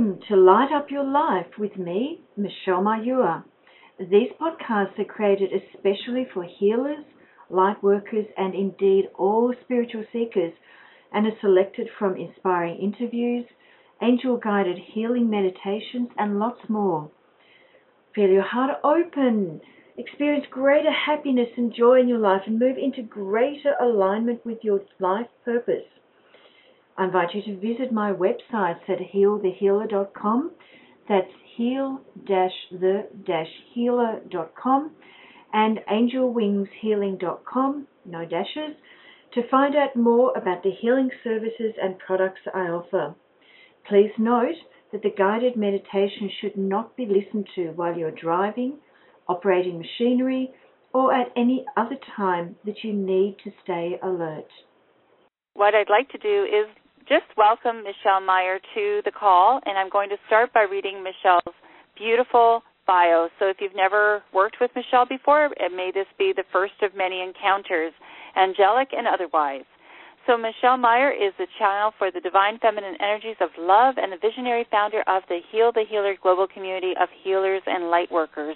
Welcome to Light Up Your Life with me, Michelle Mayur. These podcasts are created especially for healers, light workers, and indeed all spiritual seekers, and are selected from inspiring interviews, angel guided healing meditations, and lots more. Feel your heart open, experience greater happiness and joy in your life, and move into greater alignment with your life purpose. I invite you to visit my website at healthehealer.com. That's heal-the-healer.com and angelwingshealing.com, no dashes, to find out more about the healing services and products I offer. Please note that the guided meditation should not be listened to while you're driving, operating machinery, or at any other time that you need to stay alert. What I'd like to do is just welcome Michelle Mayur to the call, and I'm going to start by reading Michelle's beautiful bio. So if you've never worked with Michelle before, it may this be the first of many encounters, angelic and otherwise. So Michelle Mayur is the channel for the divine feminine energies of love and the visionary founder of the Heal the Healer global community of healers and light workers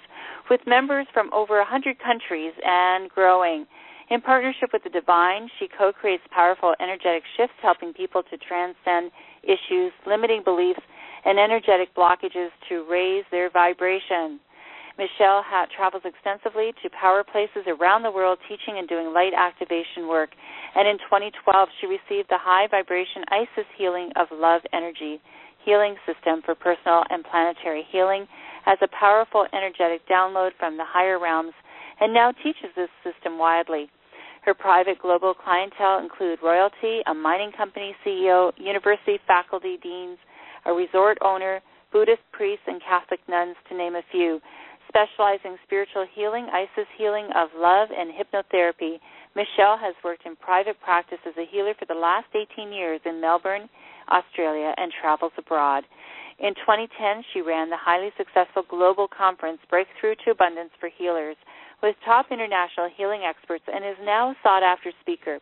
with members from over 100 countries and growing. In partnership with the divine, she co creates powerful energetic shifts, helping people to transcend issues, limiting beliefs, and energetic blockages to raise their vibration. Michelle Hat travels extensively to power places around the world teaching and doing light activation work. And in 2012, she received the High Vibration Isis Healing of Love Energy Healing System for Personal and Planetary Healing as a powerful energetic download from the higher realms and now teaches this system widely. Her private global clientele include royalty, a mining company CEO, university faculty deans, a resort owner, Buddhist priests, and Catholic nuns, to name a few. Specializing spiritual healing, Isis healing of love, and hypnotherapy, Michelle has worked in private practice as a healer for the last 18 years in Melbourne, Australia, and travels abroad. In 2010, she ran the highly successful global conference Breakthrough to Abundance for Healers with top international healing experts and is now a sought after speaker.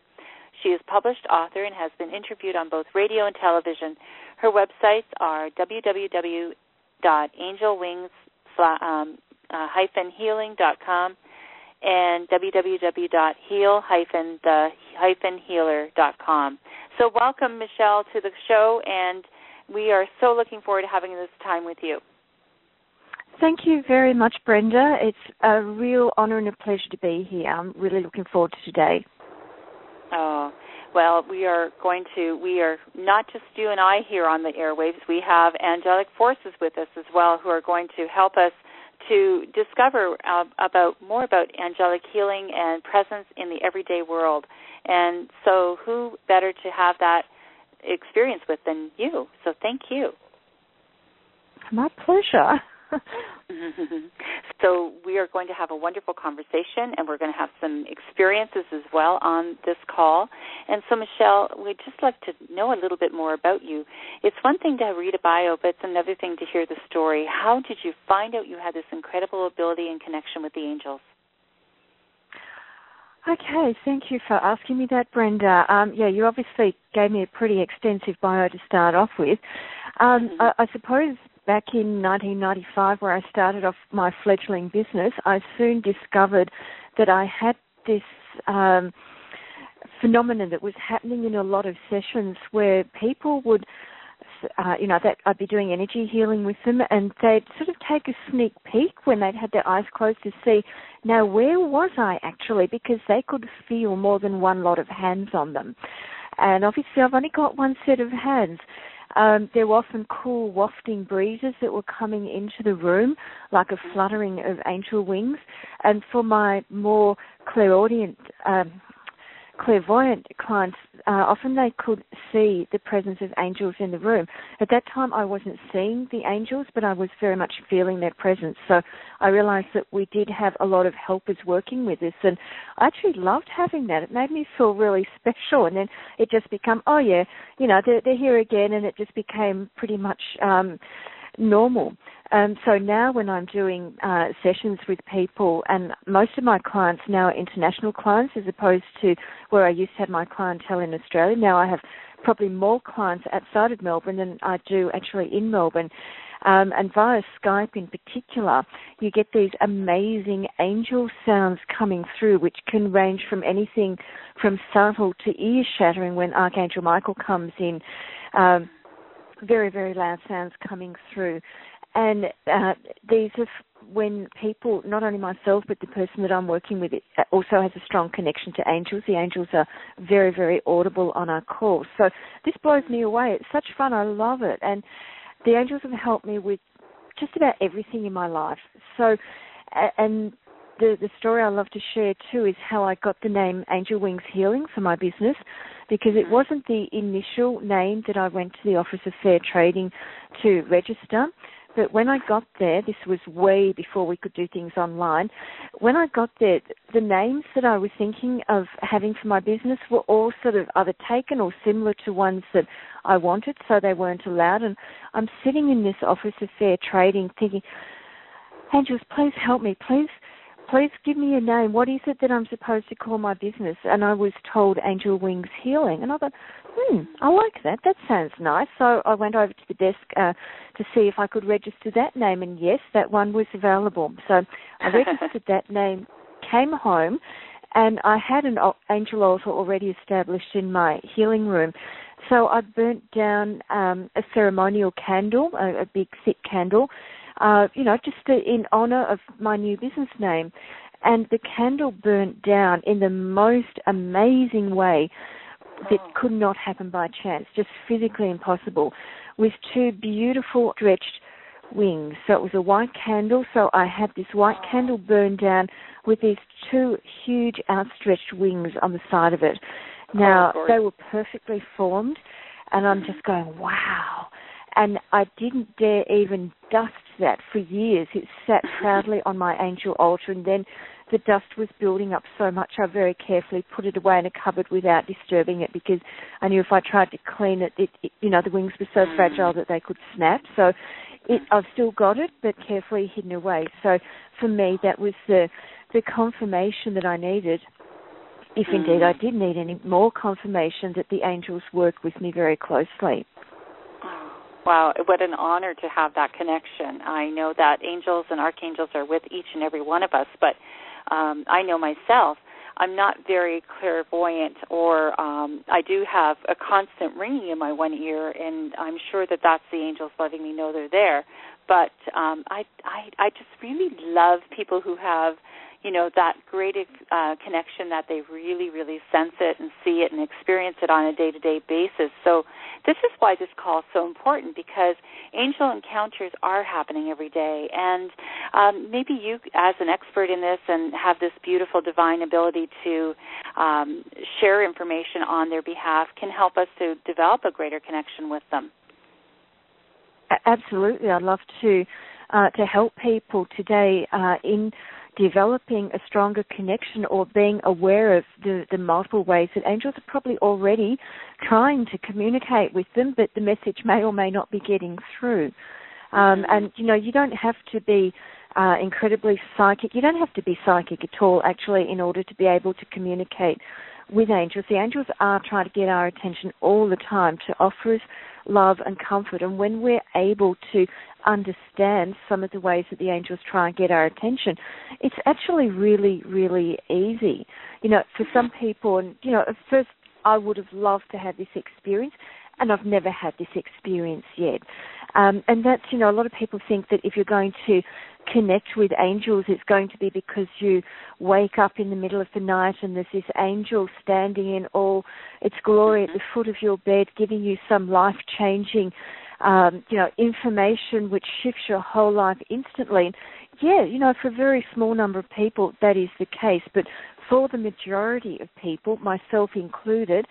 She is published author and has been interviewed on both radio and television. Her websites are www.angelwings-healing.com and www.heal-the-healer.com. So welcome, Michelle, to the show, and we are so looking forward to having this time with you. Thank you very much, Brenda. It's a real honor and a pleasure to be here. I'm really looking forward to today. Oh, well, we are going to, we are not just you and I here on the airwaves, we have angelic forces with us as well who are going to help us to discover uh, about more about angelic healing and presence in the everyday world. And so, who better to have that experience with than you? So, thank you. My pleasure. so we are going to have a wonderful conversation and we're going to have some experiences as well on this call. And so Michelle, we'd just like to know a little bit more about you. It's one thing to read a bio, but it's another thing to hear the story. How did you find out you had this incredible ability and connection with the angels? Okay, thank you for asking me that, Brenda. Um, yeah, you obviously gave me a pretty extensive bio to start off with. Um, mm-hmm. I, I, suppose back in 1995, where I started off my fledgling business, I soon discovered that I had this um, phenomenon that was happening in a lot of sessions where people would. Uh, you know, that I'd be doing energy healing with them, and they'd sort of take a sneak peek when they'd had their eyes closed to see, now where was I actually? Because they could feel more than one lot of hands on them. And obviously, I've only got one set of hands. Um, there were often cool wafting breezes that were coming into the room, like a fluttering of angel wings. And for my more clairaudient um, clairvoyant clients, uh, often they could see the presence of angels in the room. At that time, I wasn't seeing the angels, but I was very much feeling their presence. So I realized that we did have a lot of helpers working with us, and I actually loved having that. It made me feel really special, and then it just became, oh yeah, you know, they're, they're here again, and it just became pretty much. Um, normal. Um, so now when I'm doing uh, sessions with people, and most of my clients now are international clients as opposed to where I used to have my clientele in Australia. Now I have probably more clients outside of Melbourne than I do actually in Melbourne. Um, and via Skype in particular, you get these amazing angel sounds coming through, which can range from anything from subtle to ear shattering when Archangel Michael comes in. Um, very, very loud sounds coming through. And uh, these are when people, not only myself, but the person that I'm working with uh, also has a strong connection to angels. The angels are very, very audible on our calls. So this blows me away. It's such fun. I love it. And the angels have helped me with just about everything in my life. So, and the the story I love to share too is how I got the name Angel Wings Healing for my business because it mm-hmm. wasn't the initial name that I went to the Office of Fair Trading to register. But when I got there, this was way before we could do things online. When I got there, the names that I was thinking of having for my business were all sort of either taken or similar to ones that I wanted, so they weren't allowed. And I'm sitting in this Office of Fair Trading thinking, Angels, please help me. Please please give me a name. What is it that I'm supposed to call my business? And I was told Angel Wings Healing. And I thought, hmm, I like that. That sounds nice. So I went over to the desk uh, to see if I could register that name. And yes, that one was available. So I registered that name, came home, and I had an angel altar already established in my healing room. So I burnt down um, a ceremonial candle, a, a big thick candle, uh, you know, just in honor of my new business name. And the candle burnt down in the most amazing way that oh. could not happen by chance, just physically impossible, with two beautiful stretched wings. So it was a white candle, so I had this white candle burned down with these two huge outstretched wings on the side of it. Now, oh, they were perfectly formed, and I'm just going, wow and I didn't dare even dust that for years. It sat proudly on my angel altar, and then the dust was building up so much. I very carefully put it away in a cupboard without disturbing it because I knew if I tried to clean it, it, it you know, the wings were so mm. fragile that they could snap. So it, I've still got it, but carefully hidden away. So for me, that was the the confirmation that I needed. If indeed mm. I did need any more confirmation that the angels work with me very closely. Wow, what an honor to have that connection. I know that angels and archangels are with each and every one of us, but um, I know myself, I'm not very clairvoyant, or um, I do have a constant ringing in my one ear, and I'm sure that that's the angels letting me know they're there. But um, I, I, I just really love people who have you know that great uh, connection that they really really sense it and see it and experience it on a day to day basis. So this is why this call is so important because angel encounters are happening every day. And um, maybe you as an expert in this and have this beautiful divine ability to um, share information on their behalf can help us to develop a greater connection with them. Absolutely. I'd love to uh, to help people today uh, in developing a stronger connection or being aware of the, the multiple ways that angels are probably already trying to communicate with them, but the message may or may not be getting through. Um, mm-hmm. and you know, you don't have to be uh, incredibly psychic. You don't have to be psychic at all, actually, in order to be able to communicate with angels. The angels are trying to get our attention all the time to offer us love and comfort. And when we're able to understand some of the ways that the angels try and get our attention, it's actually really, really easy. You know, for some people, and you know, at first I would have loved to have this experience, and I've never had this experience yet. Um, and that's, you know, a lot of people think that if you're going to connect with angels, it's going to be because you wake up in the middle of the night and there's this angel standing in all its glory at the foot of your bed, giving you some life changing, um, you know, information which shifts your whole life instantly. Yeah, you know, for a very small number of people, that is the case. But for the majority of people, myself included,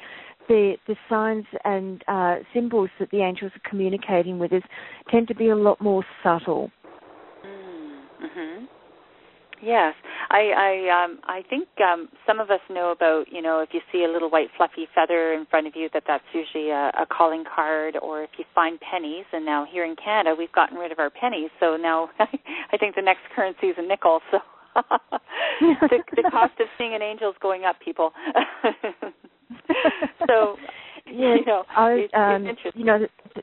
the the signs and uh, symbols that the angels are communicating with us tend to be a lot more subtle. Mm-hmm. Yes, I I um I think um some of us know about you know if you see a little white fluffy feather in front of you that that's usually a, a calling card or if you find pennies and now here in Canada we've gotten rid of our pennies so now I think the next currency is a nickel so the, the cost of seeing an angel is going up people so Yeah, you know, I, it's, um, it's interesting. you know, the,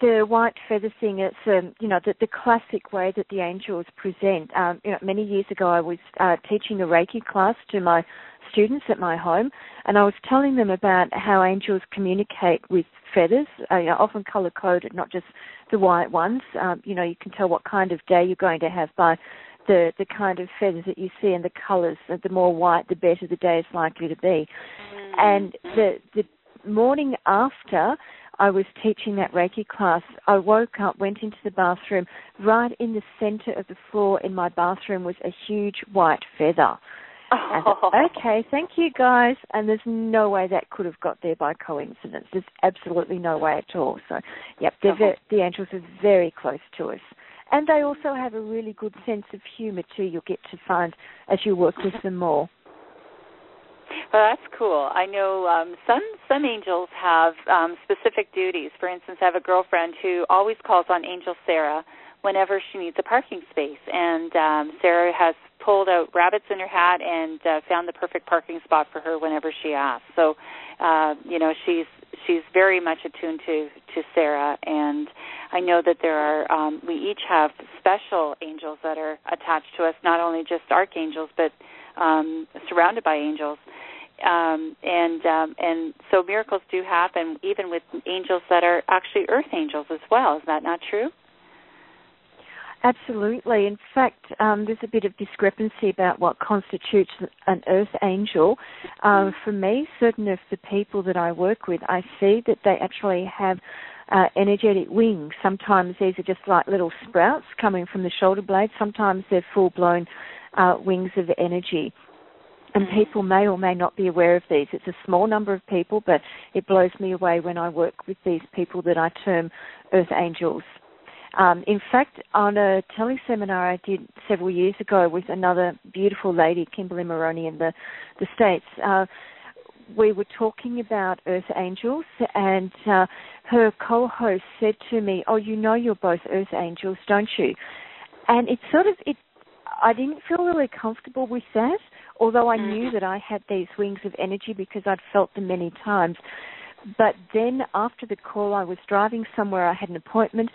the white feather thing. It's um, you know the, the classic way that the angels present. Um, you know, many years ago, I was uh, teaching a Reiki class to my students at my home, and I was telling them about how angels communicate with feathers, uh, you know, often color coded, not just the white ones. Um, you know, you can tell what kind of day you're going to have by the the kind of feathers that you see and the colors. The more white, the better the day is likely to be. Mm-hmm. And the the morning after I was teaching that Reiki class, I woke up, went into the bathroom. Right in the center of the floor in my bathroom was a huge white feather. I thought, Oh. okay, thank you guys. And there's no way that could have got there by coincidence. There's absolutely no way at all. So, yep, Uh-huh. ve- the angels are very close to us. And they also have a really good sense of humor too. You'll get to find as you work with them more. Well, that's cool. I know um, some some angels have um, specific duties. For instance, I have a girlfriend who always calls on Angel Sarah whenever she needs a parking space, and um, Sarah has pulled out rabbits in her hat and uh, found the perfect parking spot for her whenever she asks. So, uh, you know, she's she's very much attuned to to Sarah, and I know that there are um, we each have special angels that are attached to us, not only just archangels, but um, surrounded by angels um, and um, and so miracles do happen even with angels that are actually earth angels as well. Is that not true? Absolutely. In fact, um, there's a bit of discrepancy about what constitutes an earth angel. Um, for me, certain of the people that I work with, I see that they actually have uh, energetic wings. Sometimes these are just like little sprouts coming from the shoulder blades. Sometimes they're full blown uh, wings of energy. And people may or may not be aware of these. It's a small number of people, but it blows me away when I work with these people that I term earth angels. Um, in fact, on a teleseminar I did several years ago with another beautiful lady, Kimberly Marooney, in the the states, uh, we were talking about earth angels, and uh, her co-host said to me, "Oh, you know, you're both earth angels, don't you?" And it sort of it. I didn't feel really comfortable with that, although I knew that I had these wings of energy because I'd felt them many times. But then after the call, I was driving somewhere, I had an appointment,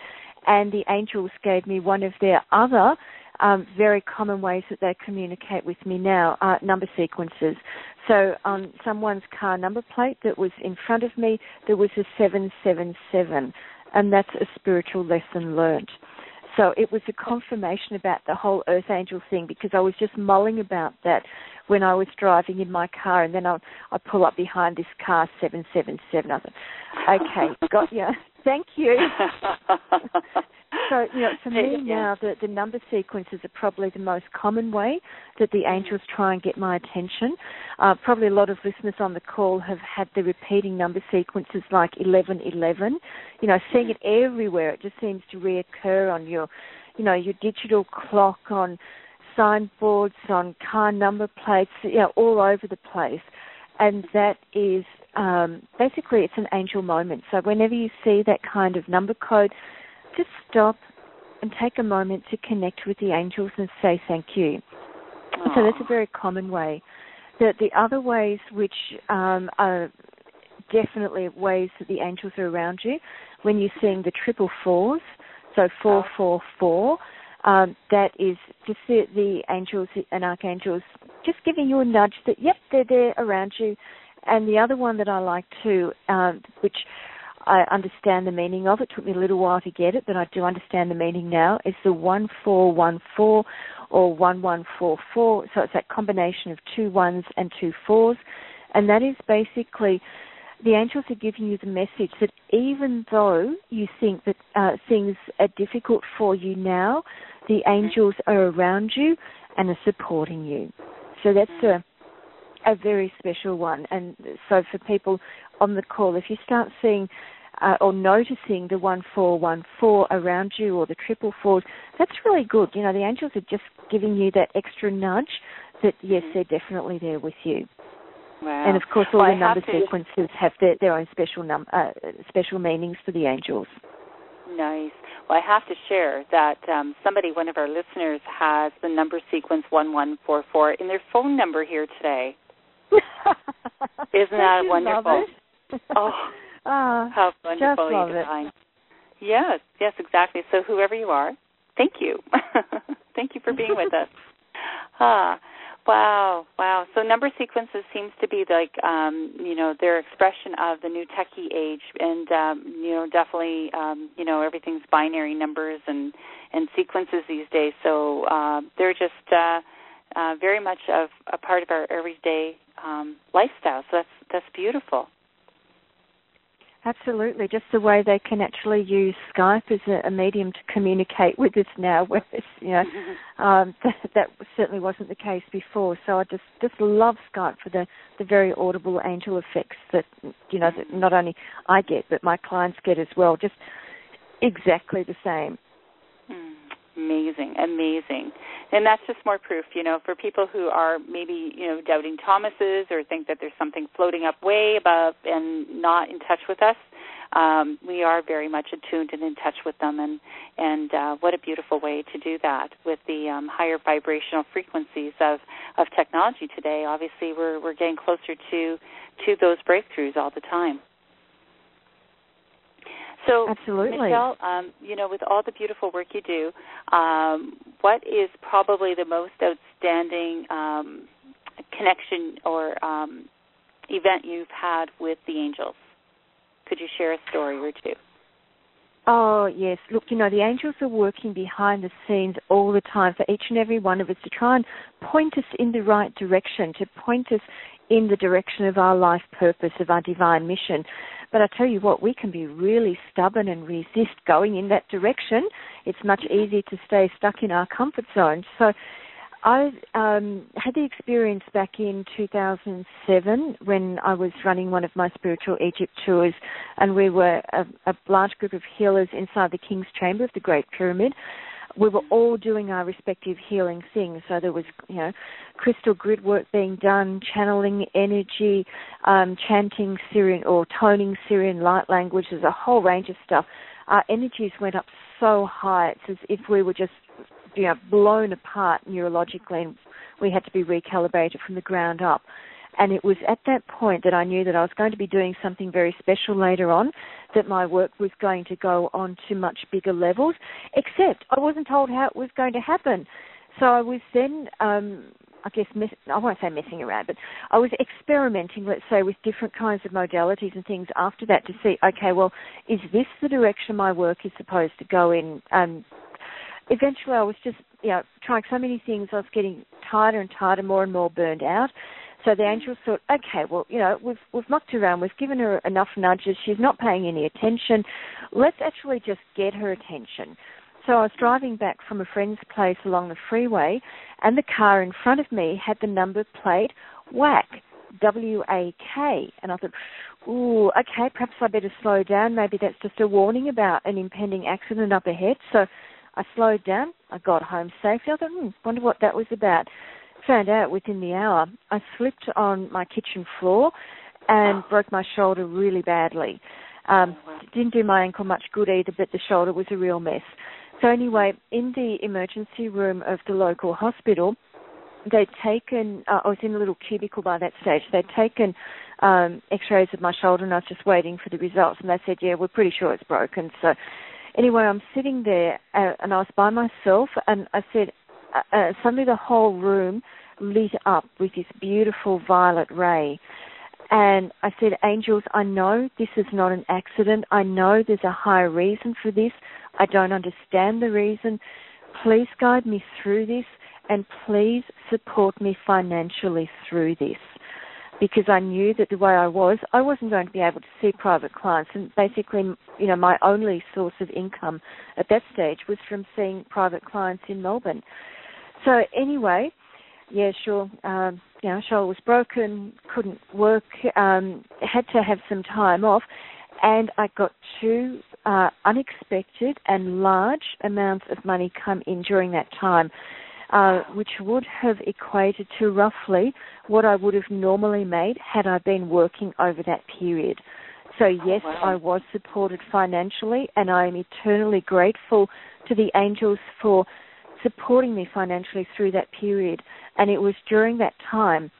and the angels gave me one of their other um, very common ways that they communicate with me now uh, number sequences. So on someone's car number plate that was in front of me, there was a 777, and that's a spiritual lesson learnt. So it was a confirmation about the whole Earth Angel thing because I was just mulling about that when I was driving in my car, and then I I pull up behind this car seven seven seven. I thought, okay, got you. Thank you. So you know, for me Yeah. now, the the number sequences are probably the most common way that the angels try and get my attention. Uh, probably a lot of listeners on the call have had the repeating number sequences like eleven eleven. You know, seeing it Mm-hmm. everywhere. It just seems to reoccur on your, you know, your digital clock, on signboards, on car number plates, you know, all over the place. And that is um, basically it's an angel moment. So whenever you see that kind of number code, just stop and take a moment to connect with the angels and say thank you. So that's a very common way. The the other ways which um, are definitely ways that the angels are around you, when you're seeing the triple fours, so four four four, um, that is just the, the angels and archangels just giving you a nudge that yep they're there around you. And the other one that I like too, um, which I understand the meaning of. It took me a little while to get it, but I do understand the meaning now. It's the one four one four or one one four four. So it's that combination of two ones and two fours, and that is basically the angels are giving you the message that even though you think that uh, things are difficult for you now, the angels are around you and are supporting you. So that's a a very special one. And so for people on the call, if you start seeing uh, or noticing the one four one four around you or the triple fours, that's really good. You know, the angels are just giving you that extra nudge that yes, they're definitely there with you. Wow. And of course, all Well, the number have to- sequences have their, their own special num uh, special meanings for the angels. Nice. Well, I have to share that um, somebody, one of our listeners, has the number sequence 1144 in their phone number here today. Isn't that wonderful? Oh, ah, how wonderful just you define. Yes, yes, exactly. So whoever you are, thank you. thank you for being with us. Ah, wow, wow. So number sequences seems to be like um, you know, their expression of the new techie age and um, you know, definitely um, you know, everything's binary numbers and and sequences these days. So uh, they're just uh uh, very much of a part of our everyday um, lifestyle. So that's that's beautiful. Absolutely, just the way they can actually use Skype as a, a medium to communicate with us now, whereas you know um, that, that certainly wasn't the case before. So I just just love Skype for the the very audible angel effects that you know that not only I get but my clients get as well. Just exactly the same. Amazing, amazing, and that's just more proof, you know, for people who are maybe you know doubting Thomases or think that there's something floating up way above and not in touch with us. Um, we are very much attuned and in touch with them, and and uh, what a beautiful way to do that with the um, higher vibrational frequencies of of technology today. Obviously, we're we're getting closer to to those breakthroughs all the time. So, Absolutely. Michelle, um, you know, with all the beautiful work you do, um, what is probably the most outstanding um, connection or um, event you've had with the angels? Could you share a story or two? Oh, yes. Look, you know, the angels are working behind the scenes all the time for each and every one of us to try and point us in the right direction, to point us in the direction of our life purpose, of our divine mission. But I tell you what, we can be really stubborn and resist going in that direction. It's much easier to stay stuck in our comfort zone. So I um, had the experience back in 2007 when I was running one of my spiritual Egypt tours, and we were a, a large group of healers inside the King's Chamber of the Great Pyramid we were all doing our respective healing things. So there was, you know, crystal grid work being done, channeling energy, um, chanting Sirian or toning Sirian light language. There's a whole range of stuff. Our energies went up so high. It's as if we were just, you know, blown apart neurologically and we had to be recalibrated from the ground up. And it was at that point that I knew that I was going to be doing something very special later on, that my work was going to go on to much bigger levels, except I wasn't told how it was going to happen. So I was then, um, I guess, mess- I won't say messing around, but I was experimenting, let's say, with different kinds of modalities and things after that to see, okay, well, is this the direction my work is supposed to go in? Um, eventually, I was just, you know, trying so many things. I was getting tighter and tighter, more and more burned out. So the angels thought, okay, well, you know, we've we've mucked around, we've given her enough nudges, she's not paying any attention. Let's actually just get her attention. So I was driving back from a friend's place along the freeway, and the car in front of me had the number plate WAK, W A K, and I thought, ooh, okay, perhaps I better slow down. Maybe that's just a warning about an impending accident up ahead. So I slowed down. I got home safely. I thought, hmm, wonder what that was about found out within the hour, I slipped on my kitchen floor and broke my shoulder really badly. Um, didn't do my ankle much good either, but the shoulder was a real mess. So anyway, in the emergency room of the local hospital, they'd taken. Uh, I was in a little cubicle by that stage. They'd taken um, X-rays of my shoulder, and I was just waiting for the results. And they said, "Yeah, we're pretty sure it's broken." So anyway, I'm sitting there, uh, and I was by myself, and I said, uh, uh, suddenly the whole room lit up with this beautiful violet ray. And I said, Angels, I know this is not an accident. I know there's a higher reason for this. I don't understand the reason. Please guide me through this and please support me financially through this. Because I knew that the way I was, I wasn't going to be able to see private clients. And basically, you know, my only source of income at that stage was from seeing private clients in Melbourne. So anyway, yeah, sure. Um, you know, shoulder was broken, couldn't work, um, had to have some time off, and I got two uh, unexpected and large amounts of money come in during that time, uh, which would have equated to roughly what I would have normally made had I been working over that period. So yes, oh, wow. I was supported financially, and I am eternally grateful to the angels for supporting me financially through that period. And it was during that time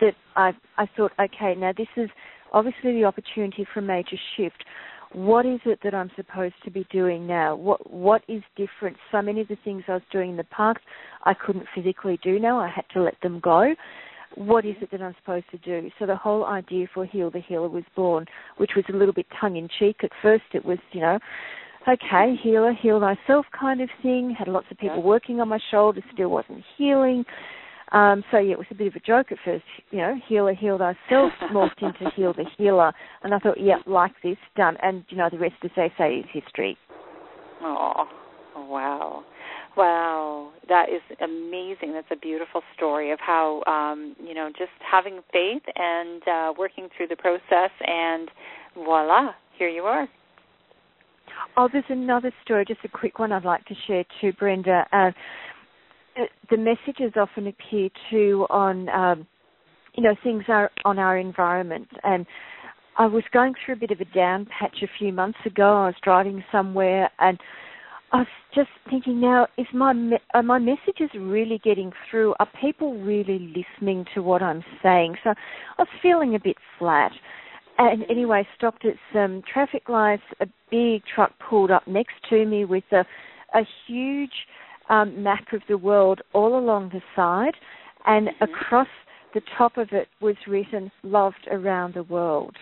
that I I thought, okay, now this is obviously the opportunity for a major shift. What is it that I'm supposed to be doing now? What what is different? So many of the things I was doing in the past I couldn't physically do now. I had to let them go. What is it that I'm supposed to do? So the whole idea for Heal the Healer was born, which was a little bit tongue in cheek. At first it was, you know, okay, healer, heal thyself kind of thing. Had lots of people yeah. working on my shoulders, still wasn't healing. Um, so yeah, it was a bit of a joke at first. You know, healer, heal thyself, morphed into heal the healer, and I thought, yeah, like this, done. And you know, the rest, as they say, is history. Oh, wow. Wow, that is amazing. That's a beautiful story of how um, you know just having faith and uh, working through the process, and voila, here you are. Oh, there's another story, just a quick one I'd like to share too, Brenda. Uh, the messages often appear too on, um, you know, things are on our environment. And I was going through a bit of a down patch a few months ago. I was driving somewhere and I was just thinking now, is my are my messages really getting through? Are people really listening to what I'm saying? So I was feeling a bit flat. And anyway, stopped at some traffic lights. A big truck pulled up next to me with a, a huge um, map of the world all along the side, and mm-hmm. across the top of it was written "Loved around the world."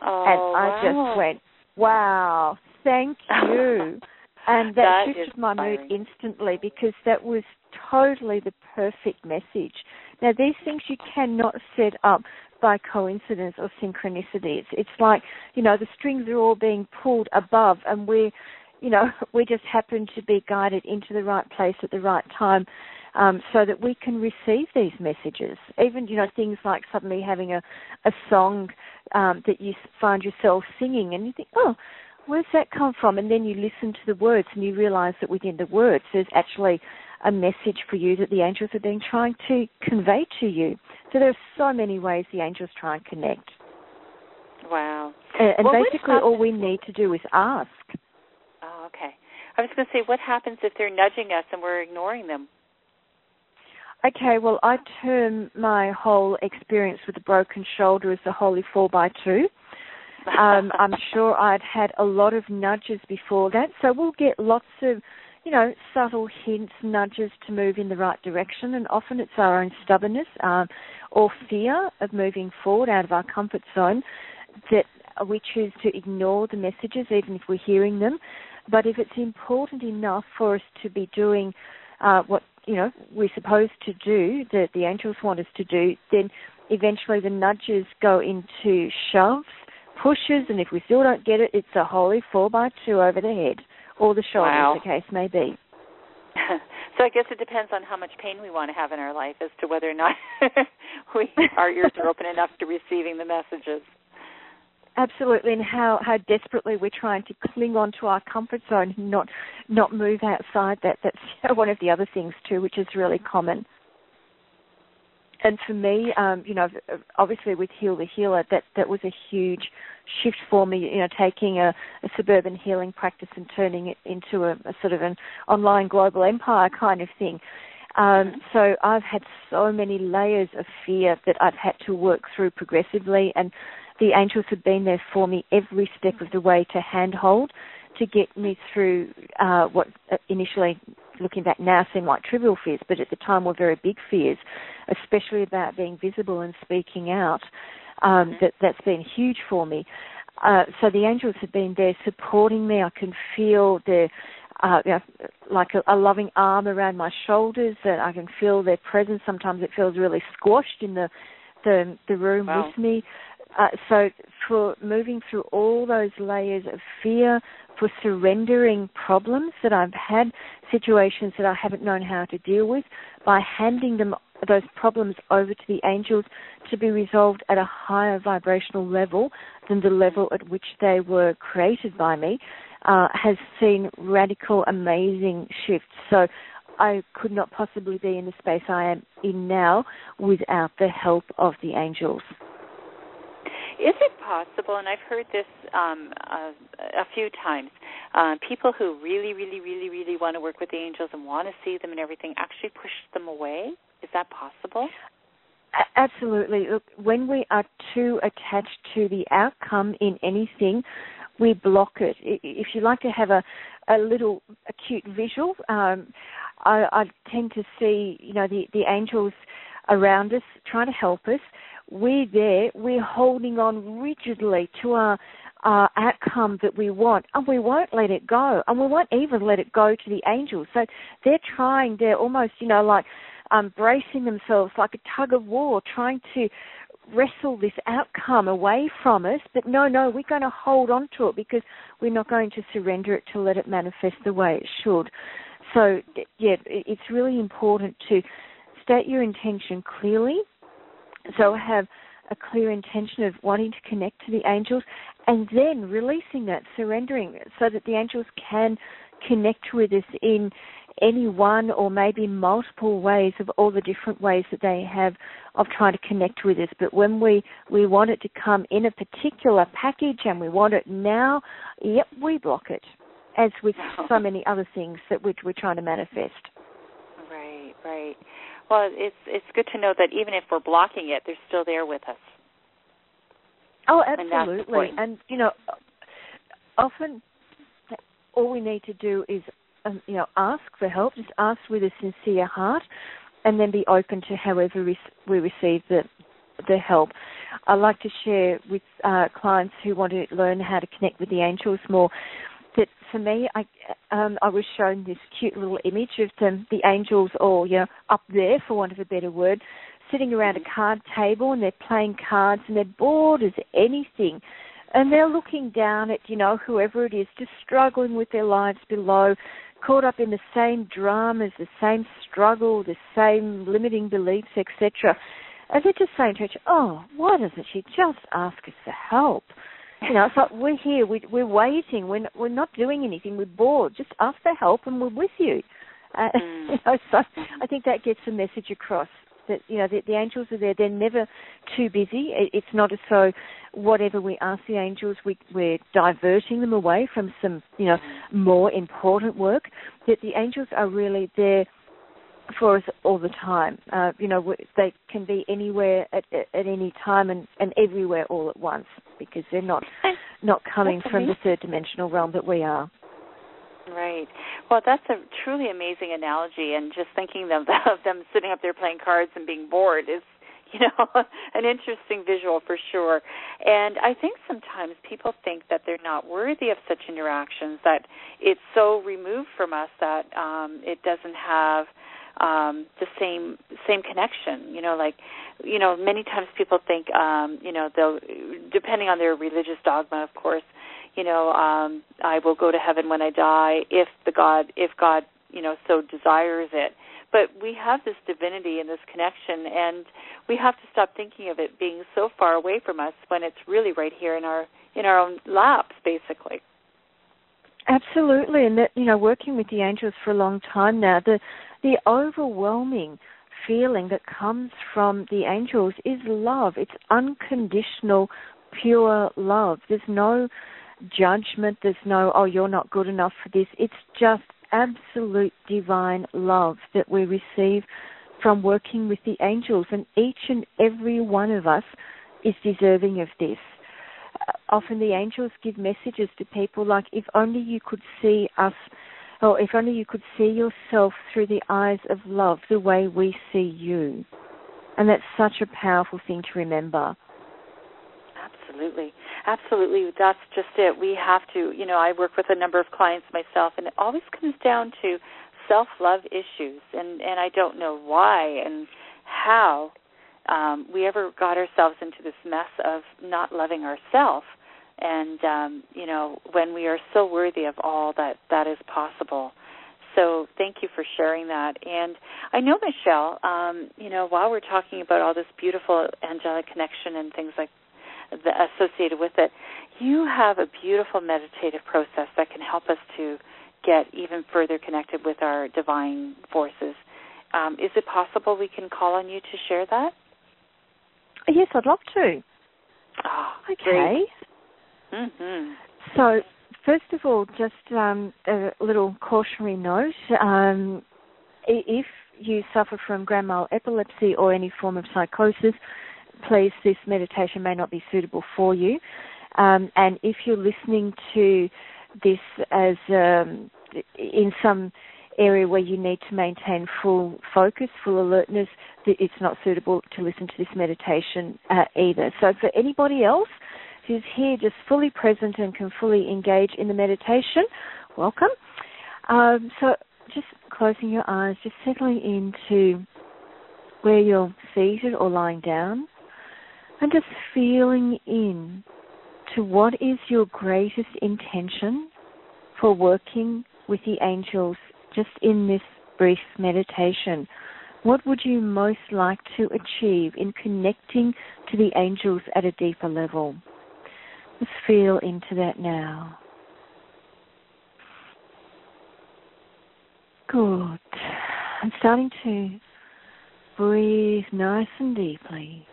Oh, and I wow. just went, "Wow, thank you." and that, that shifted my mood instantly because that was totally the perfect message. Now, these things you cannot set up by coincidence or synchronicity. It's, like, you know, the strings are all being pulled above and we're, you know, we just happen to be guided into the right place at the right time um, so that we can receive these messages. Even, you know, things like suddenly having a, a song um, that you find yourself singing and you think, oh, where's that come from? And then you listen to the words and you realize that within the words there's actually a message for you that the angels have been trying to convey to you. So there are so many ways the angels try and connect. Wow. And, and well, basically, all we need to do is ask. Oh, okay. I was going to say, what happens if they're nudging us and we're ignoring them? Okay, well, I term my whole experience with a broken shoulder as the holy four by two. Um, I'm sure I'd had a lot of nudges before that, so we'll get lots of you know, subtle hints, nudges to move in the right direction, and often it's our own stubbornness um, or fear of moving forward out of our comfort zone that we choose to ignore the messages, even if we're hearing them. But if it's important enough for us to be doing uh, what you know we're supposed to do, that the angels want us to do, then eventually the nudges go into shoves, pushes, and if we still don't get it, it's a holy four by two over the head or the shoulder, wow. as the case may be. so I guess it depends on how much pain we want to have in our life as to whether or not we our ears are open enough to receiving the messages. Absolutely, and how, how desperately we're trying to cling on to our comfort zone not not move outside that. That's one of the other things too, which is really common and for me, um, you know, obviously with Heal the Healer, that that was a huge shift for me. You know, taking a, a suburban healing practice and turning it into a, a, sort of an online global empire kind of thing. Um, so I've had so many layers of fear that I've had to work through progressively, and the angels have been there for me every step of the way to handhold to get me through uh, what initially looking back now seem like trivial fears, but at the time were very big fears, especially about being visible and speaking out. Um, mm-hmm. That that's been huge for me. Uh, so the angels have been there supporting me. I can feel their uh, like a, a loving arm around my shoulders, and I can feel their presence. Sometimes it feels really squashed in the the, the room wow. with me. Uh, so for moving through all those layers of fear, for surrendering problems that I've had, situations that I haven't known how to deal with, by handing them those problems over to the angels to be resolved at a higher vibrational level than the level at which they were created by me, uh, has seen radical, amazing shifts. So I could not possibly be in the space I am in now without the help of the angels. Is it possible, and I've heard this um, uh, a few times, uh, people who really, really, really, really want to work with the angels and want to see them and everything actually push them away? Is that possible? Absolutely. Look, when we are too attached to the outcome in anything, we block it. If you like to have a, a little acute visual, um, I, I tend to see, you know, the, the angels around us trying to help us. We're there, we're holding on rigidly to our, our outcome that we want, and we won't let it go, and we won't even let it go to the angels. So they're trying, they're almost, you know, like um, bracing themselves like a tug of war, trying to wrestle this outcome away from us, but no, no, we're going to hold on to it because we're not going to surrender it to let it manifest the way it should. So, yeah, it's really important to state your intention clearly. So, have a clear intention of wanting to connect to the angels and then releasing that, surrendering so that the angels can connect with us in any one or maybe multiple ways of all the different ways that they have of trying to connect with us. But when we, we want it to come in a particular package and we want it now, yep, we block it, as with so many other things that we're, we're trying to manifest. Right, right. Well, it's it's good to know that even if we're blocking it, they're still there with us. Oh, absolutely. And, and you know, often all we need to do is um, you know, ask for help. Just ask with a sincere heart, and then be open to however we receive the the help. I like to share with uh, clients who want to learn how to connect with the angels more. That for me, I um, I was shown this cute little image of them, the angels all you know up there, for want of a better word, sitting around a card table and they're playing cards and they're bored as anything and they're looking down at you know whoever it is just struggling with their lives below caught up in the same dramas, the same struggle, the same limiting beliefs, etc. And they're just saying to each oh, why doesn't she just ask us for help? You know, it's like we're here, we, we're waiting, we're not, we're not doing anything, we're bored. Just ask for help, and we're with you. Uh, mm. you know, so I think that gets the message across that you know the, the angels are there. They're never too busy. It, it's not as though whatever we ask the angels, we, we're diverting them away from some you know more important work. That the angels are really there for us all the time. Uh, you know, they can be anywhere at, at, any time and, and everywhere all at once because they're not not coming from the third dimensional realm that we are. Right. Well, that's a truly amazing analogy, and just thinking of, of them sitting up there playing cards and being bored is, you know, an interesting visual for sure. And I think sometimes people think that they're not worthy of such interactions, that it's so removed from us that um, it doesn't have um the same same connection you know like you know many times people think um you know they'll depending on their religious dogma of course you know, um, I will go to heaven when I die if the God, if God, you know, so desires it. But we have this divinity and this connection, and we have to stop thinking of it being so far away from us when it's really right here in our in our own laps, basically. Absolutely, and that you know, working with the angels for a long time now, the the overwhelming feeling that comes from the angels is love. It's unconditional, pure love. There's no judgment. There's no, oh, you're not good enough for this. It's just absolute divine love that we receive from working with the angels, and each and every one of us is deserving of this. Uh, often the angels give messages to people like, if only you could see us, or if only you could see yourself through the eyes of love the way we see you. And that's such a powerful thing to remember. Absolutely. Absolutely. That's just it. We have to, you know, I work with a number of clients myself and it always comes down to self-love issues and and I don't know why and how um we ever got ourselves into this mess of not loving ourselves and um you know when we are so worthy of all that that is possible so thank you for sharing that and i know michelle um you know while we're talking about all this beautiful angelic connection and things like the, associated with it, you have a beautiful meditative process that can help us to get even further connected with our divine forces. Um, is it possible we can call on you to share that? Yes, I'd love to. Oh, okay. Mm-hmm. So, first of all, just um, a little cautionary note. Um, if you suffer from grand mal epilepsy or any form of psychosis, please, this meditation may not be suitable for you. Um, and if you're listening to this as um, in some area where you need to maintain full focus, full alertness, it's not suitable to listen to this meditation uh, either. So for anybody else who's here just fully present and can fully engage in the meditation, welcome. Um, so just closing your eyes, just settling into where you're seated or lying down, and just feeling in to what is your greatest intention for working with the angels just in this brief meditation. What would you most like to achieve in connecting to the angels at a deeper level? Just feel into that now. Good. I'm starting to breathe nice and deeply,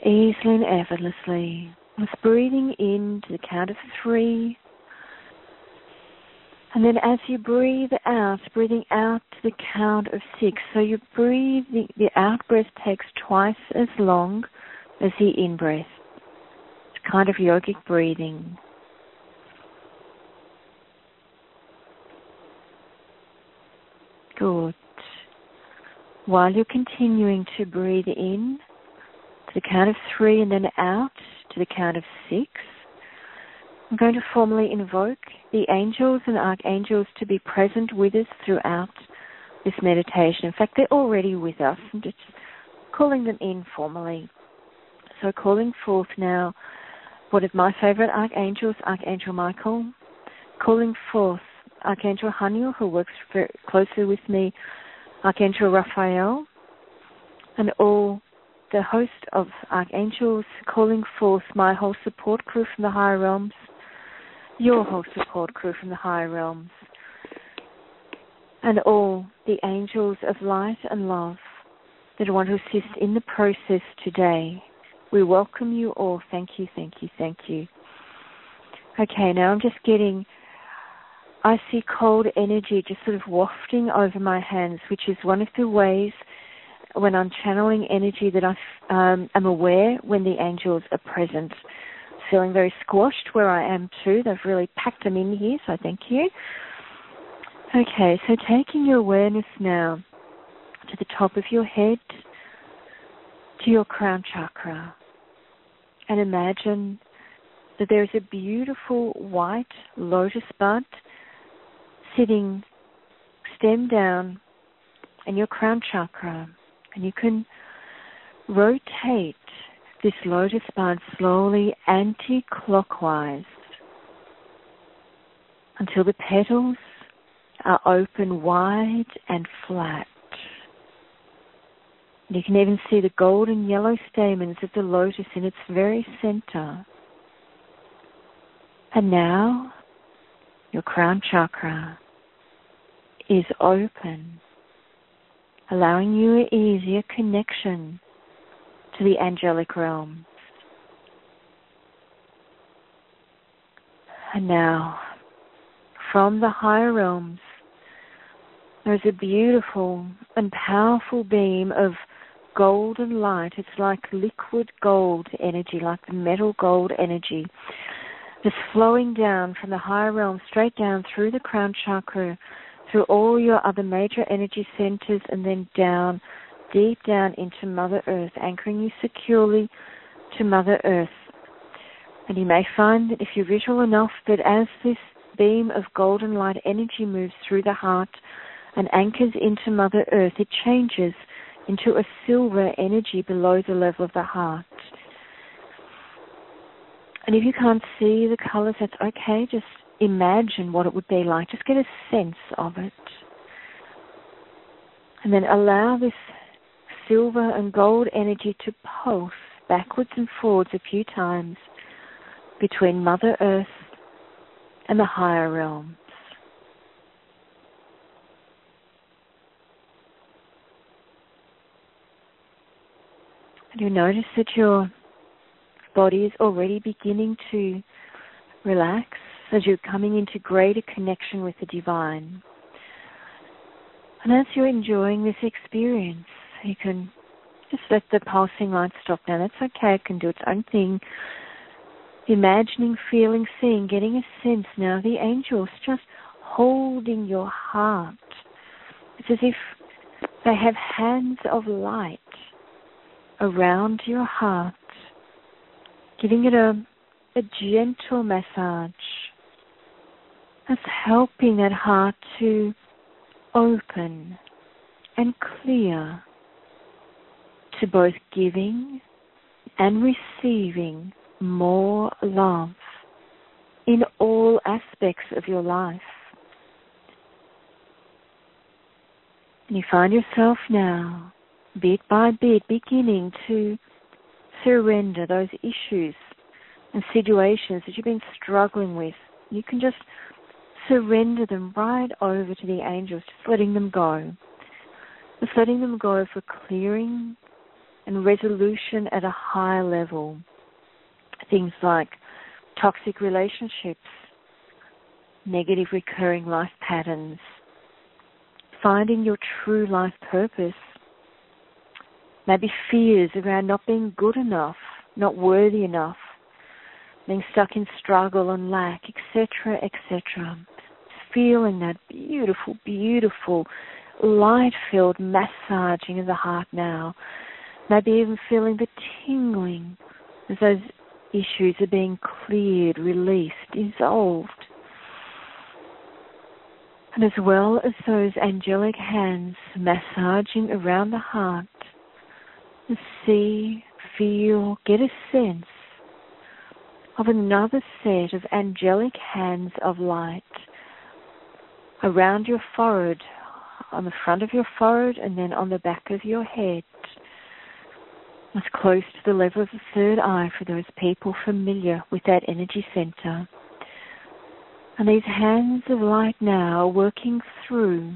easily and effortlessly. Just breathing in to the count of three. And then as you breathe out, breathing out to the count of six. So you breathe, the, the out breath takes twice as long as the in breath. Kind of yogic breathing. Good. While you're continuing to breathe in to the count of three and then out to the count of six, I'm going to formally invoke the angels and archangels to be present with us throughout this meditation. In fact, they're already with us. I'm just calling them in formally. So, calling forth now one of my favorite archangels, Archangel Michael, calling forth Archangel Haniel, who works very closely with me, Archangel Raphael, and all the host of archangels calling forth my whole support crew from the higher realms, your whole support crew from the higher realms, and all the angels of light and love that want to assist in the process today. We welcome you all. Thank you, thank you, thank you. Okay, now I'm just getting I see cold energy just sort of wafting over my hands, which is one of the ways when I'm channeling energy that I um, am aware when the angels are present. Feeling very squashed where I am too. They've really packed them in here, so thank you. Okay, so taking your awareness now to the top of your head, to your crown chakra, and imagine that there is a beautiful white lotus bud sitting stem down in your crown chakra, and you can rotate this lotus bud slowly anti clockwise until the petals are open wide and flat. You can even see the golden yellow stamens of the lotus in its very center. And now, your crown chakra is open, allowing you an easier connection to the angelic realm. And now, from the higher realms, there's a beautiful and powerful beam of golden light. It's like liquid gold energy, like the metal gold energy, just flowing down from the higher realm straight down through the crown chakra through all your other major energy centers and then down, deep down into Mother Earth, anchoring you securely to Mother Earth. And you may find that if you're visual enough, that as this beam of golden light energy moves through the heart and anchors into Mother Earth, it changes into a silver energy below the level of the heart. And if you can't see the colors, that's okay. Just imagine what it would be like. Just get a sense of it. And then allow this silver and gold energy to pulse backwards and forwards a few times between Mother Earth and the higher realms. You notice that your body is already beginning to relax as you're coming into greater connection with the divine. And as you're enjoying this experience, you can just let the pulsing light stop now. That's okay, it can do its own thing. Imagining, feeling, seeing, getting a sense now the angels just holding your heart. It's as if they have hands of light around your heart, giving it a, a gentle massage. That's helping that heart to open and clear to both giving and receiving more love in all aspects of your life. And you find yourself now, bit by bit, beginning to surrender those issues and situations that you've been struggling with. You can just surrender them right over to the angels, just letting them go. Just letting them go for clearing and resolution at a higher level. Things like toxic relationships, negative recurring life patterns, finding your true life purpose, maybe fears around not being good enough, not worthy enough, being stuck in struggle and lack, etc., etc. Feeling that beautiful, beautiful, light filled massaging of the heart now. Maybe even feeling the tingling as those issues are being cleared, released, dissolved and as well as those angelic hands massaging around the heart, see, feel, get a sense of another set of angelic hands of light around your forehead, on the front of your forehead, and then on the back of your head. As close to the level of the third eye for those people familiar with that energy center. And these hands of light now are working through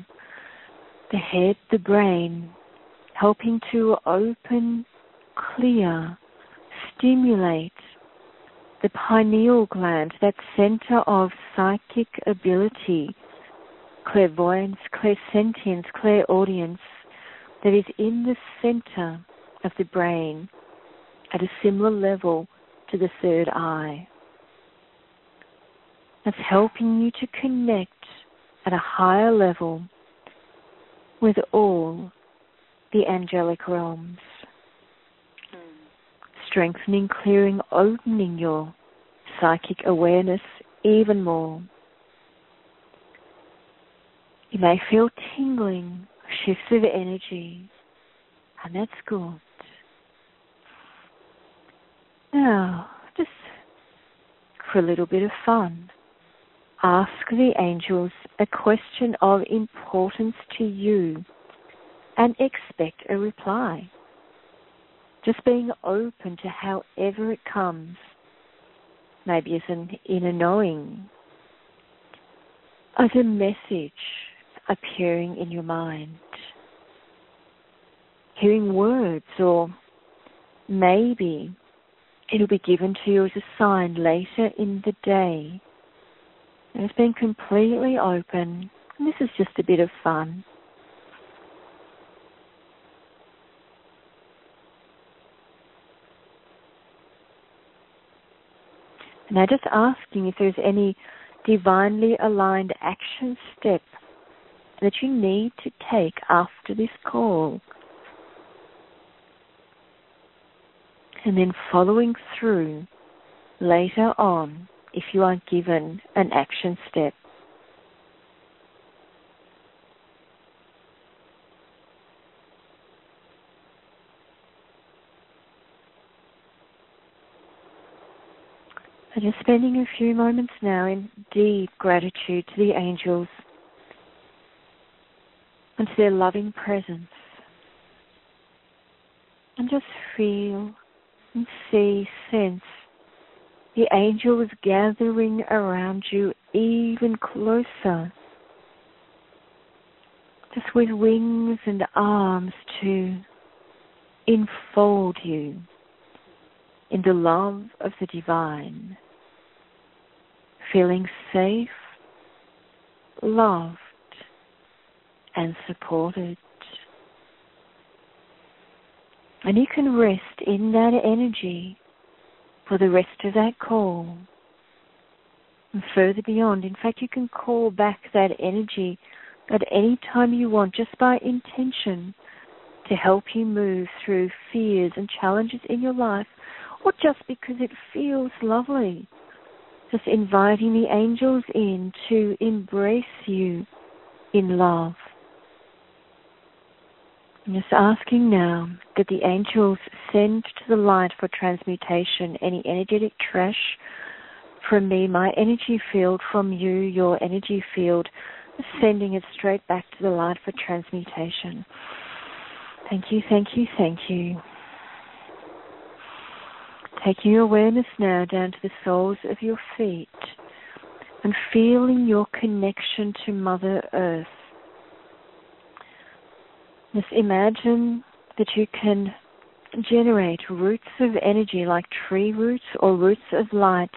the head, the brain, helping to open, clear, stimulate the pineal gland, that center of psychic ability, clairvoyance, clairsentience, clairaudience, that is in the center of the brain at a similar level to the third eye. That's helping you to connect at a higher level with all the angelic realms. Hmm. Strengthening, clearing, opening your psychic awareness even more. You may feel tingling, shifts of energy, and that's good. Now, just for a little bit of fun, ask the angels a question of importance to you and expect a reply. Just being open to however it comes, maybe as an inner knowing, as a message appearing in your mind, hearing words, or maybe it'll be given to you as a sign later in the day and it's been completely open. And this is just a bit of fun. Now, just asking if there's any divinely aligned action step that you need to take after this call. And then following through later on if you are given an action step. Just spending a few moments now in deep gratitude to the angels and to their loving presence. And just feel and see, sense the angels gathering around you even closer, just with wings and arms to enfold you in the love of the divine, feeling safe, loved, and supported. And you can rest in that energy for the rest of that call and further beyond. In fact, you can call back that energy at any time you want just by intention to help you move through fears and challenges in your life or just because it feels lovely. Just inviting the angels in to embrace you in love. I'm just asking now that the angels send to the light for transmutation any energetic trash from me, my energy field, from you, your energy field, sending it straight back to the light for transmutation. Thank you, thank you, thank you. Taking your awareness now down to the soles of your feet and feeling your connection to Mother Earth. Just imagine that you can generate roots of energy like tree roots or roots of light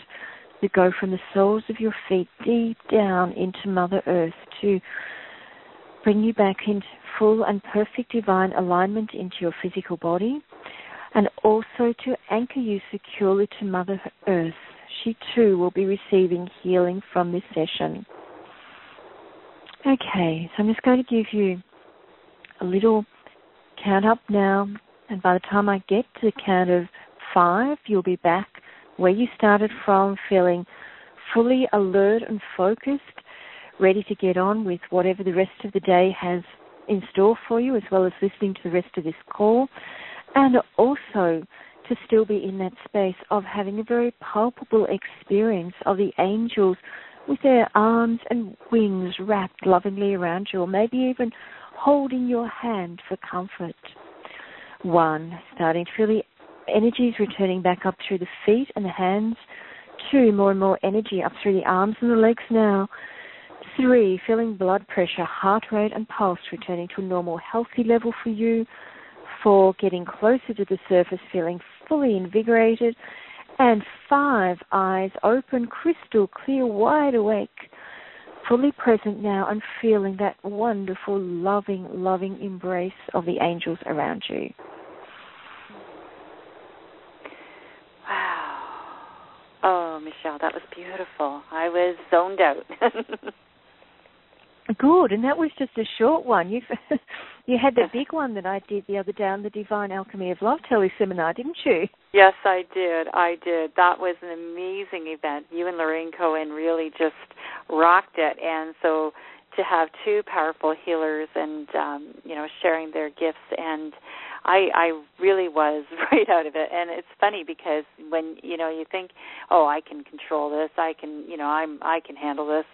that go from the soles of your feet deep down into Mother Earth to bring you back into full and perfect divine alignment into your physical body and also to anchor you securely to Mother Earth. She too will be receiving healing from this session. Okay, so I'm just going to give you a little count up now, and by the time I get to the count of five, you'll be back where you started from, feeling fully alert and focused, ready to get on with whatever the rest of the day has in store for you, as well as listening to the rest of this call, and also to still be in that space of having a very palpable experience of the angels with their arms and wings wrapped lovingly around you, or maybe even holding your hand for comfort. One, starting to feel the energies returning back up through the feet and the hands. Two, more and more energy up through the arms and the legs now. Three, feeling blood pressure, heart rate, and pulse returning to a normal, healthy level for you. Four, getting closer to the surface, feeling fully invigorated. And five, eyes open, crystal clear, wide awake, fully present now, and feeling that wonderful, loving, loving embrace of the angels around you. Wow. Oh, Michelle, that was beautiful. I was zoned out. Good, and that was just a short one. You you had the big one that I did the other day on the Divine Alchemy of Love teleseminar, didn't you? Yes, I did. I did. That was an amazing event. You and Lorraine Cohen really just rocked it, and so to have two powerful healers and um, you know sharing their gifts and I I really was right out of it and it's funny because when you know you think oh I can control this I can you know I'm I can handle this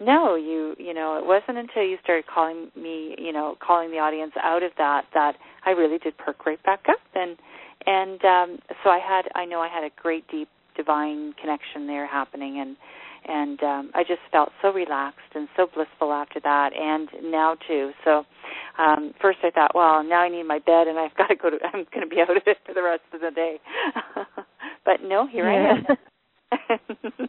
no you you know it wasn't until you started calling me you know calling the audience out of that that I really did perk right back up. And and um so I had I know I had a great deep divine connection there happening. And and um I just felt so relaxed and so blissful after that and now too. So um first I thought well now I need my bed and I've got to go to I'm going to be out of it for the rest of the day. But no here yeah. I am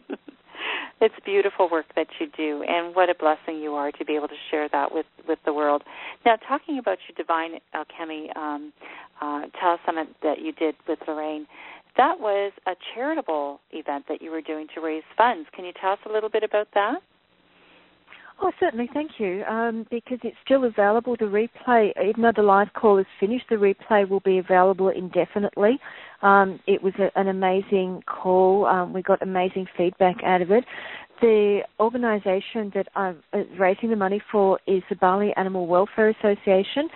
it's beautiful work that you do and what a blessing you are to be able to share that with with the world now talking about your divine alchemy um uh telesummit that you did with lorraine that was a charitable event that you were doing to raise funds. Can you tell us a little bit about that? Oh, certainly. Thank you. Um, because it's still available. The replay, even though the live call is finished, the replay will be available indefinitely. Um, it was a, an amazing call. Um, we got amazing feedback out of it. The organisation that I'm uh, raising the money for is the Bali Animal Welfare Association,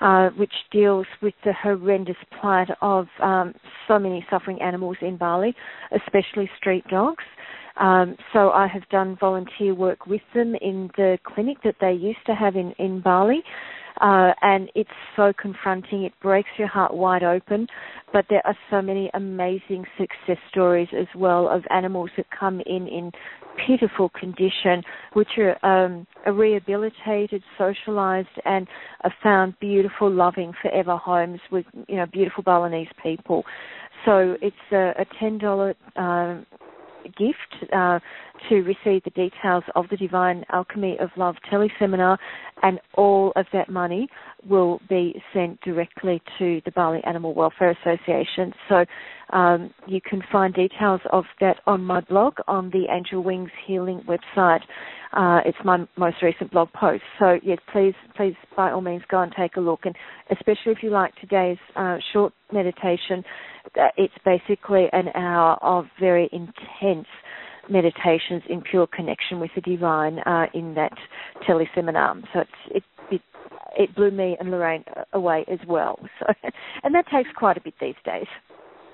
uh, which deals with the horrendous plight of um, so many suffering animals in Bali, especially street dogs. Um, so I have done volunteer work with them in the clinic that they used to have in, in Bali. Uh, and it's so confronting. It breaks your heart wide open. But there are so many amazing success stories as well of animals that come in in pitiful condition, which are, um, are rehabilitated, socialized, and are found beautiful, loving, forever homes with you know beautiful Balinese people. So it's a, a ten dollar um, gift uh, to receive the details of the Divine Alchemy of Love teleseminar, and all of that money will be sent directly to the Bali Animal Welfare Association. So um, you can find details of that on my blog on the Angel Wings Healing website. Uh, it's my most recent blog post. So yes, please, please, by all means, go and take a look. And especially if you like today's uh, short meditation, it's basically an hour of very intense meditations in pure connection with the divine uh, in that teleseminar. So it, it it blew me and Lorraine away as well. So, and that takes quite a bit these days.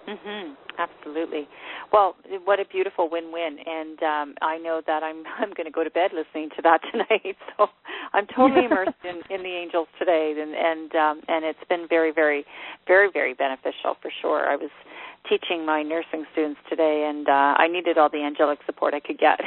Mhm. Absolutely. Well, what a beautiful win-win, and um, I know that I'm I'm going to go to bed listening to that tonight. So I'm totally immersed in, in the angels today, and and um, and it's been very, very, very, very beneficial for sure. I was teaching my nursing students today, and uh, I needed all the angelic support I could get.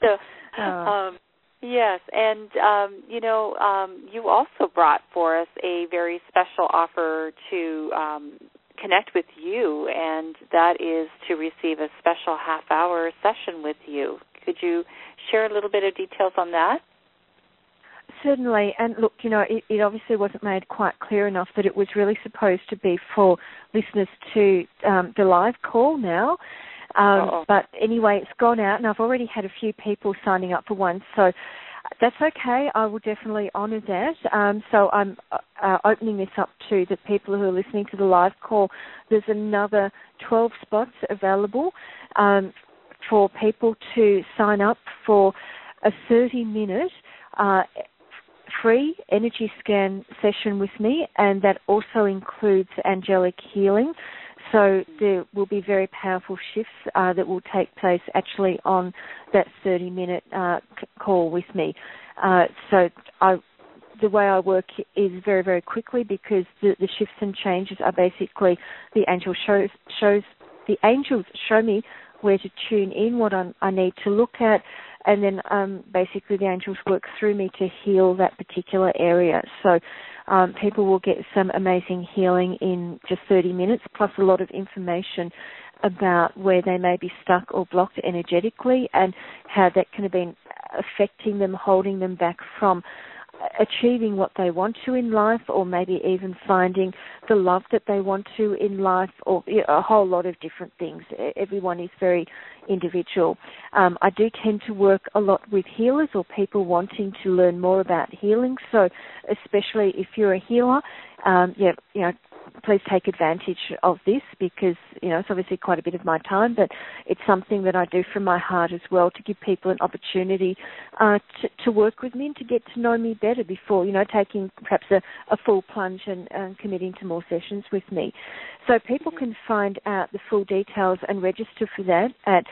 so. Oh. Um, Yes, and um, you know, um, you also brought for us a very special offer to um, connect with you, and that is to receive a special half hour session with you. Could you share a little bit of details on that? Certainly, and look, you know, it, it, obviously wasn't made quite clear enough that it was really supposed to be for listeners to um, the live call now. Um, but anyway, it's gone out, and I've already had a few people signing up for one, so that's okay. I will definitely honour that. Um, so I'm uh, opening this up to the people who are listening to the live call. There's another 12 spots available um, for people to sign up for a 30 minute uh, free energy scan session with me, and that also includes angelic healing. So there will be very powerful shifts uh, that will take place actually on that 30 minute uh, call with me. Uh, so I, the way I work is very, very quickly because the, the shifts and changes are basically the angel shows, shows the angels show me where to tune in, what I'm, i need to look at, and then um, basically the angels work through me to heal that particular area. So um, people will get some amazing healing in just 30 minutes, plus a lot of information about where they may be stuck or blocked energetically and how that can have been affecting them, holding them back from achieving what they want to in life, or maybe even finding the love that they want to in life, or you know, a whole lot of different things. Everyone is very individual. Um, I do tend to work a lot with healers or people wanting to learn more about healing. So, especially if you're a healer, um, yeah, you know, please take advantage of this because you know it's obviously quite a bit of my time, but it's something that I do from my heart as well to give people an opportunity uh, to, to work with me and to get to know me better before you know taking perhaps a, a full plunge and, and committing to more sessions with me. So people can find out the full details and register for that at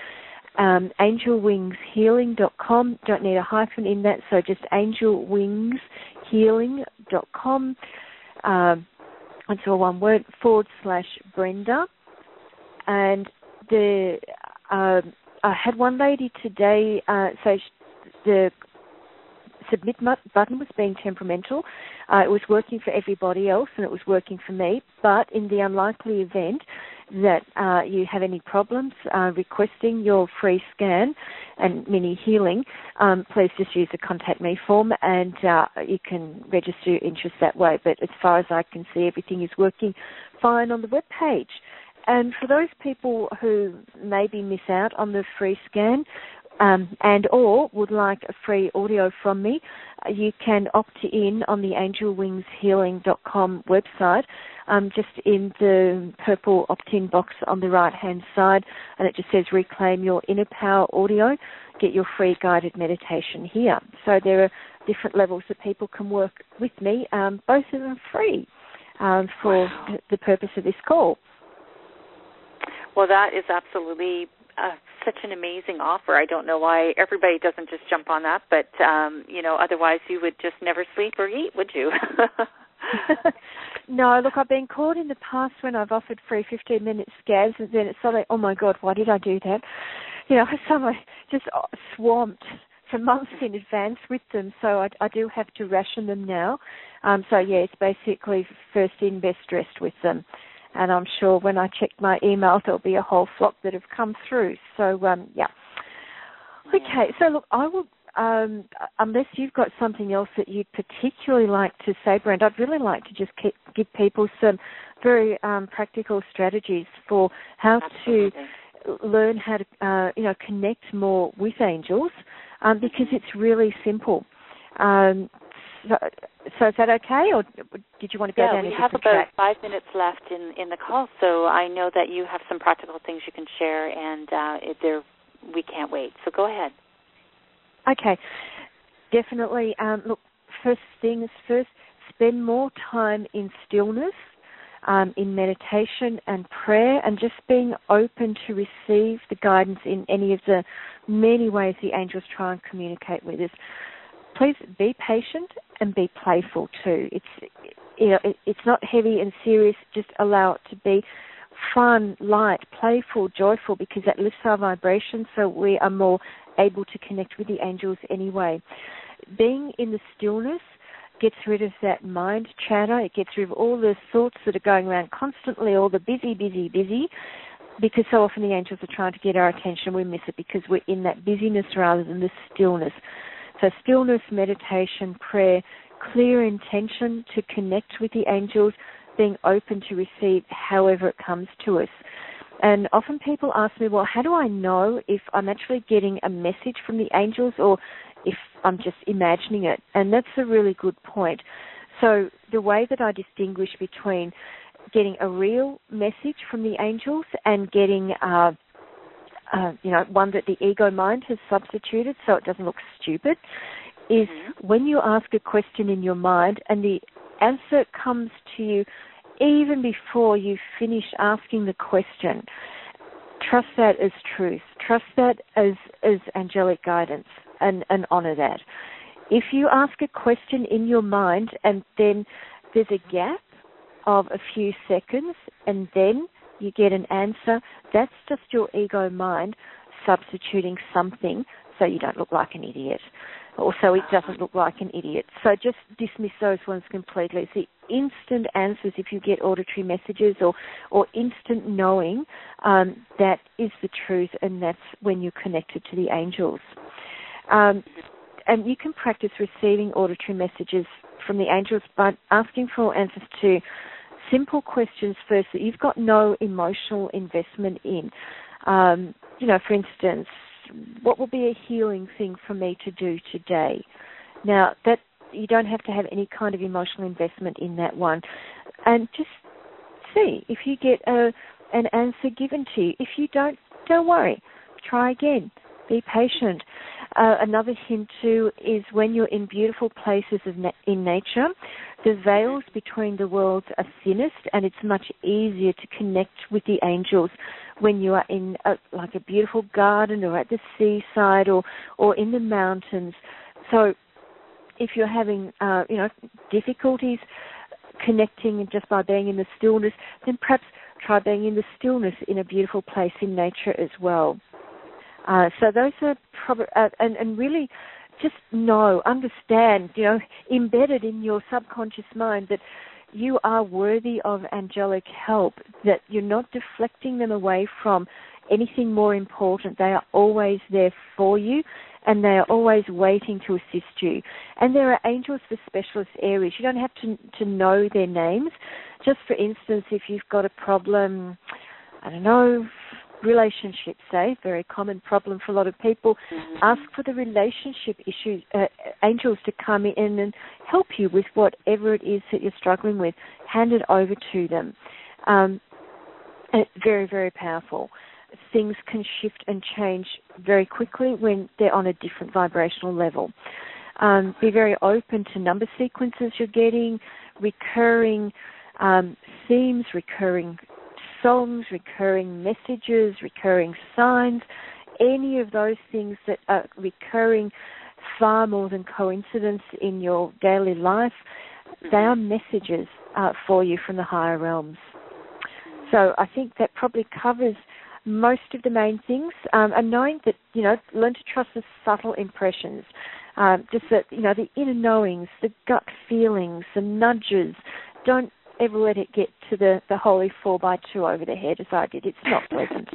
um, angelwingshealing.com. Don't need a hyphen in that, so just angelwingshealing.com. Um, it's all one word, forward slash Brenda. And the um, I had one lady today uh, say the submit button was being temperamental. Uh, it was working for everybody else and it was working for me. But in the unlikely event that uh, you have any problems uh, requesting your free scan and mini healing, um, please just use the contact me form and uh, you can register your interest that way. But as far as I can see, everything is working fine on the web page. And for those people who maybe miss out on the free scan, um, and or would like a free audio from me, uh, you can opt in on the angelwingshealing.com website, um, just in the purple opt-in box on the right-hand side, and it just says reclaim your inner power audio. Get your free guided meditation here. So there are different levels that people can work with me, um, both of them free um, for wow. the purpose of this call. Well, that is absolutely uh, such an amazing offer. I don't know why everybody doesn't just jump on that, but um, you know, otherwise you would just never sleep or eat, would you? no, look, I've been caught in the past when I've offered free 15 minute scans, and then it's suddenly, oh my God, why did I do that? You know, suddenly just swamped for months in advance with them, so I, I do have to ration them now. Um, so yeah, it's basically first in, best dressed with them and I'm sure when I check my email, there'll be a whole flock that have come through. So um, yeah. Okay, so look, I will. Um, unless you've got something else that you'd particularly like to say, Brent, I'd really like to just keep, give people some very um, practical strategies for how Absolutely. to learn how to, uh, you know, connect more with angels, um, because Mm-hmm. it's really simple. Um, so, so is that okay, or did you want to go yeah, down we have about track? five minutes left in in the call, so I know that you have some practical things you can share, and uh, there we can't wait. So go ahead. Okay, definitely. Um, look, first things first, spend more time in stillness, um, in meditation and prayer, and just being open to receive the guidance in any of the many ways the angels try and communicate with us. Please be patient and be playful too. It's you know, it, it's not heavy and serious. Just allow it to be fun, light, playful, joyful, because that lifts our vibration, so we are more able to connect with the angels anyway. Being in the stillness gets rid of that mind chatter. It gets rid of all the thoughts that are going around constantly, all the busy, busy, busy. Because so often the angels are trying to get our attention, we miss it because we're in that busyness rather than the stillness. So stillness, meditation, prayer, clear intention to connect with the angels, being open to receive however it comes to us. And often people ask me, well, how do I know if I'm actually getting a message from the angels or if I'm just imagining it? And that's a really good point. So the way that I distinguish between getting a real message from the angels and getting uh, uh, you know, one that the ego mind has substituted so it doesn't look stupid, is Mhm. when you ask a question in your mind and the answer comes to you even before you finish asking the question. Trust that as truth. Trust that as as angelic guidance and, and honor that. If you ask a question in your mind and then there's a gap of a few seconds and then you get an answer, that's just your ego mind substituting something so you don't look like an idiot or so it doesn't look like an idiot. So just dismiss those ones completely. It's the instant answers if you get auditory messages or, or instant knowing um, that is the truth and that's when you're connected to the angels. Um, and you can practice receiving auditory messages from the angels by asking for answers to simple questions first that you've got no emotional investment in. Um, you know, for instance, what will be a healing thing for me to do today? Now, that you don't have to have any kind of emotional investment in that one, and just see if you get a an answer given to you. If you don't, don't worry. Try again. Be patient. Uh, another hint too is when you're in beautiful places na- in nature, the veils between the worlds are thinnest, and it's much easier to connect with the angels when you are in a, like a beautiful garden or at the seaside or or in the mountains. So, if you're having uh, you know difficulties connecting just by being in the stillness, then perhaps try being in the stillness in a beautiful place in nature as well. Uh, so those are probably uh, and and really just know, understand, you know, embedded in your subconscious mind that you are worthy of angelic help, that you're not deflecting them away from anything more important. They are always there for you and they are always waiting to assist you. And there are angels for specialist areas. You don't have to to know their names. Just for instance, if you've got a problem, I don't know, relationships, say, very common problem for a lot of people. Mhm. Ask for the relationship issues, uh, angels to come in and help you with whatever it is that you're struggling with. Hand it over to them. Um, very, very powerful. Things can shift and change very quickly when they're on a different vibrational level. Um, be very open to number sequences you're getting, recurring um, themes, recurring songs, recurring messages, recurring signs, any of those things that are recurring far more than coincidence in your daily life, they are messages uh, for you from the higher realms. So I think that probably covers most of the main things. Um, and knowing that, you know, learn to trust the subtle impressions. Um, just that, you know, the inner knowings, the gut feelings, the nudges. Don't ever let it get to the the holy four by two over the head as I did. It's not pleasant.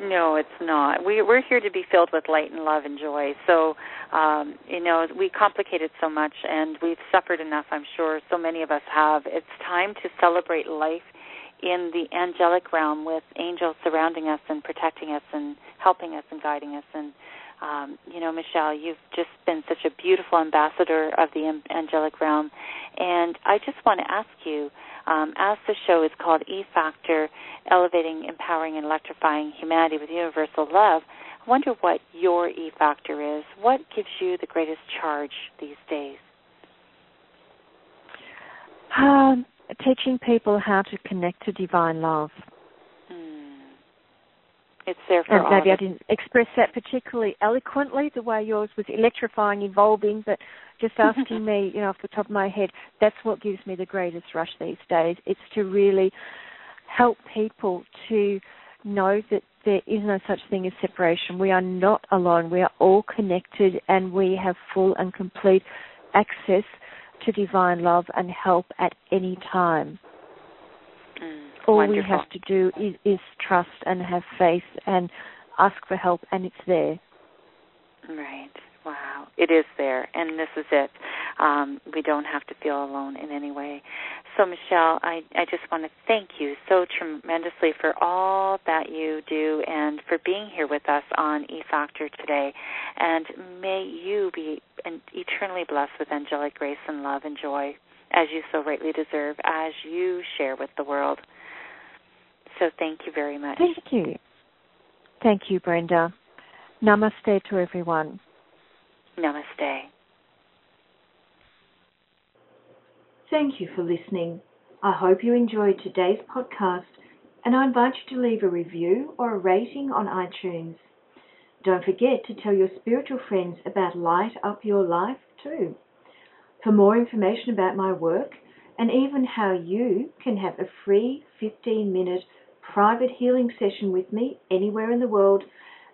No, it's not. We we're here to be filled with light and love and joy. So, um, you know, we complicate it so much, and we've suffered enough. I'm sure so many of us have. It's time to celebrate life in the angelic realm with angels surrounding us and protecting us and helping us and guiding us. And um, you know, Michelle, you've just been such a beautiful ambassador of the angelic realm, and I just want to ask you um, as the show is called E Factor Elevating, Empowering, and Electrifying Humanity with Universal Love, I wonder what your E Factor is. What gives you the greatest charge these days? Um, teaching people how to connect to divine love. It's there for and maybe I didn't express that particularly eloquently the way yours was electrifying, involving, but just asking me, you know, off the top of my head, that's what gives me the greatest rush these days. It's to really help people to know that there is no such thing as separation. We are not alone. We are all connected and we have full and complete access to divine love and help at any time. All Wonderful. we have to do is, is trust and have faith and ask for help, and it's there. Right. Wow. It is there, and this is it. Um, we don't have to feel alone in any way. So, Michelle, I, I just want to thank you so tremendously for all that you do and for being here with us on E Factor today. And may you be eternally blessed with angelic grace and love and joy, as you so rightly deserve, as you share with the world. So thank you very much. Thank you. Thank you, Brenda. Namaste to everyone. Namaste. Thank you for listening. I hope you enjoyed today's podcast and I invite you to leave a review or a rating on iTunes. Don't forget to tell your spiritual friends about Light Up Your Life too. For more information about my work and even how you can have a free 15 minute private healing session with me anywhere in the world,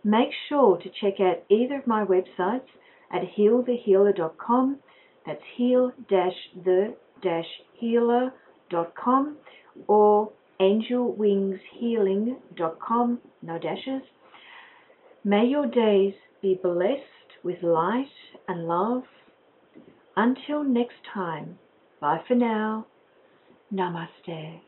make sure to check out either of my websites at healthehealer.com. That's heal-the-healer.com or angelwingshealing.com, no dashes. May your days be blessed with light and love. Until next time, bye for now. Namaste.